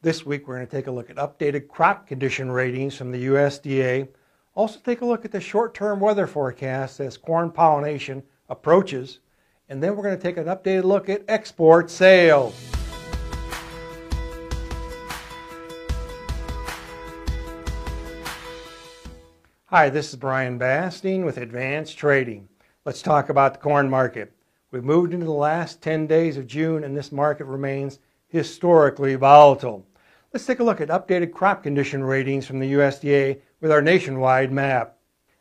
This week we're going to take a look at updated crop condition ratings from the USDA. Also take a look at the short-term weather forecast as corn pollination approaches. And then we're going to take an updated look at export sales. Hi, this is Brian Basting with Advance Trading. Let's talk about the corn market. We've moved into the last 10 days of June and this market remains historically volatile. Let's take a look at updated crop condition ratings from the USDA with our nationwide map.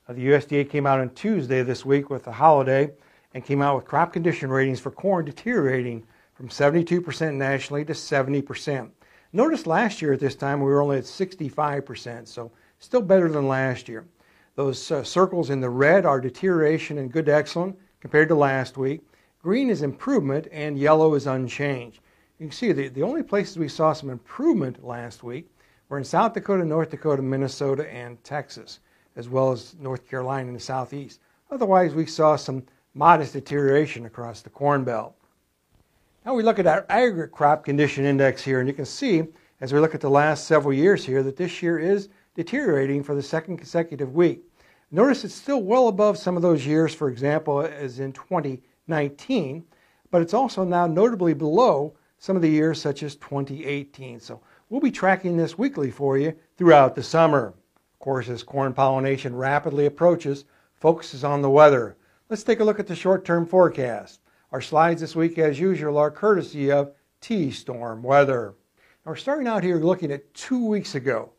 Now, the USDA came out on Tuesday this week with the holiday and came out with crop condition ratings for corn deteriorating from 72% nationally to 70%. Notice last year at this time we were only at 65%, so still better than last year. Those uh, circles in the red are deterioration and good to excellent compared to last week. Green is improvement and yellow is unchanged. You can see the, the only places we saw some improvement last week were in South Dakota, North Dakota, Minnesota, and Texas, as well as North Carolina in the southeast. Otherwise, we saw some modest deterioration across the Corn Belt. Now we look at our aggregate crop condition index here, and you can see as we look at the last several years here that this year is deteriorating for the second consecutive week. Notice it's still well above some of those years, for example, as in 2019, but it's also now notably below some of the years such as 2018. So we'll be tracking this weekly for you throughout the summer. Of course, as corn pollination rapidly approaches, focuses on the weather. Let's take a look at the short-term forecast. Our slides this week, as usual, are courtesy of T-Storm Weather. Now we're starting out here looking at two weeks ago.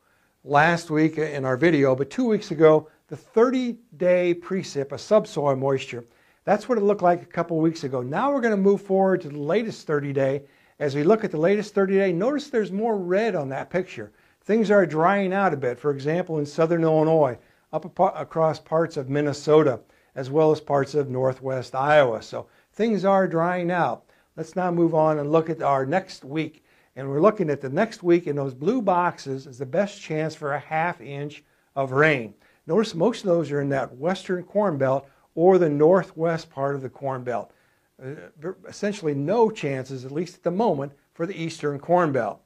Last week uh, in our video, but two weeks ago, the 30-day precip of subsoil moisture. That's what it looked like a couple weeks ago. Now we're going to move forward to the latest 30-day as we look at the latest 30 day, notice there's more red on that picture. Things are drying out a bit. For example, in southern Illinois, up across parts of Minnesota, as well as parts of northwest Iowa. So things are drying out. Let's now move on and look at our next week. And we're looking at the next week in those blue boxes is the best chance for a half inch of rain. Notice most of those are in that western corn belt or the northwest part of the corn belt. Uh, essentially no chances, at least at the moment, for the Eastern Corn Belt.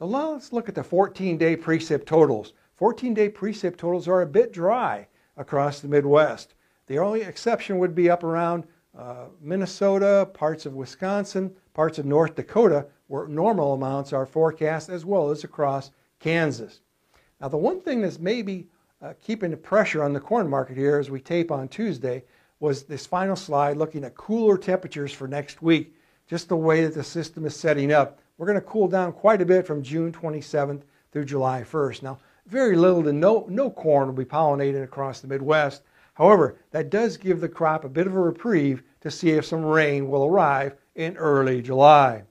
Now let's look at the 14-day precip totals. 14-day precip totals are a bit dry across the Midwest. The only exception would be up around uh, Minnesota, parts of Wisconsin, parts of North Dakota, where normal amounts are forecast, as well as across Kansas. Now, the one thing that's maybe uh, keeping the pressure on the corn market here as we tape on Tuesday was this final slide looking at cooler temperatures for next week, just the way that the system is setting up. We're going to cool down quite a bit from June 27th through July 1st. Now, very little to no, no corn will be pollinated across the Midwest. However, that does give the crop a bit of a reprieve to see if some rain will arrive in early July.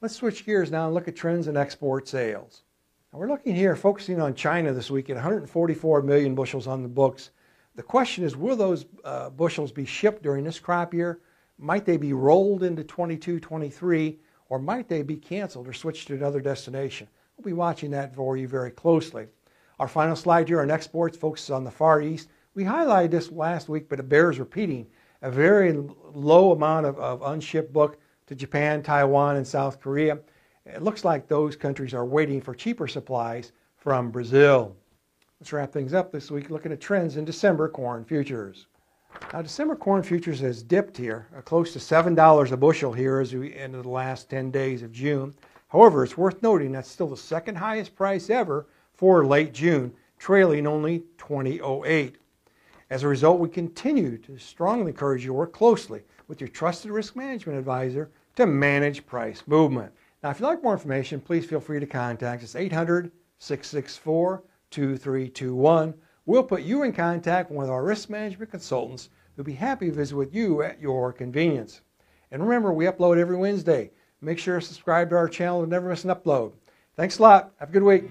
Let's switch gears now and look at trends in export sales. Now we're looking here, focusing on China this week at 144 million bushels on the books the question is, will those uh, bushels be shipped during this crop year? Might they be rolled into 22, 23, or might they be canceled or switched to another destination? We'll be watching that for you very closely. Our final slide here on exports focuses on the Far East. We highlighted this last week, but it bears repeating. A very low amount of, of unshipped book to Japan, Taiwan, and South Korea. It looks like those countries are waiting for cheaper supplies from Brazil. Let's wrap things up this week looking at trends in December corn futures. Now, December corn futures has dipped here, uh, close to $7 a bushel here as we enter the last 10 days of June. However, it's worth noting that's still the second highest price ever for late June, trailing only 2008. As a result, we continue to strongly encourage you to work closely with your trusted risk management advisor to manage price movement. Now, if you'd like more information, please feel free to contact us 800 664 2321. We'll put you in contact with our risk management consultants who'll be happy to visit with you at your convenience. And remember, we upload every Wednesday. Make sure to subscribe to our channel to never miss an upload. Thanks a lot. Have a good week.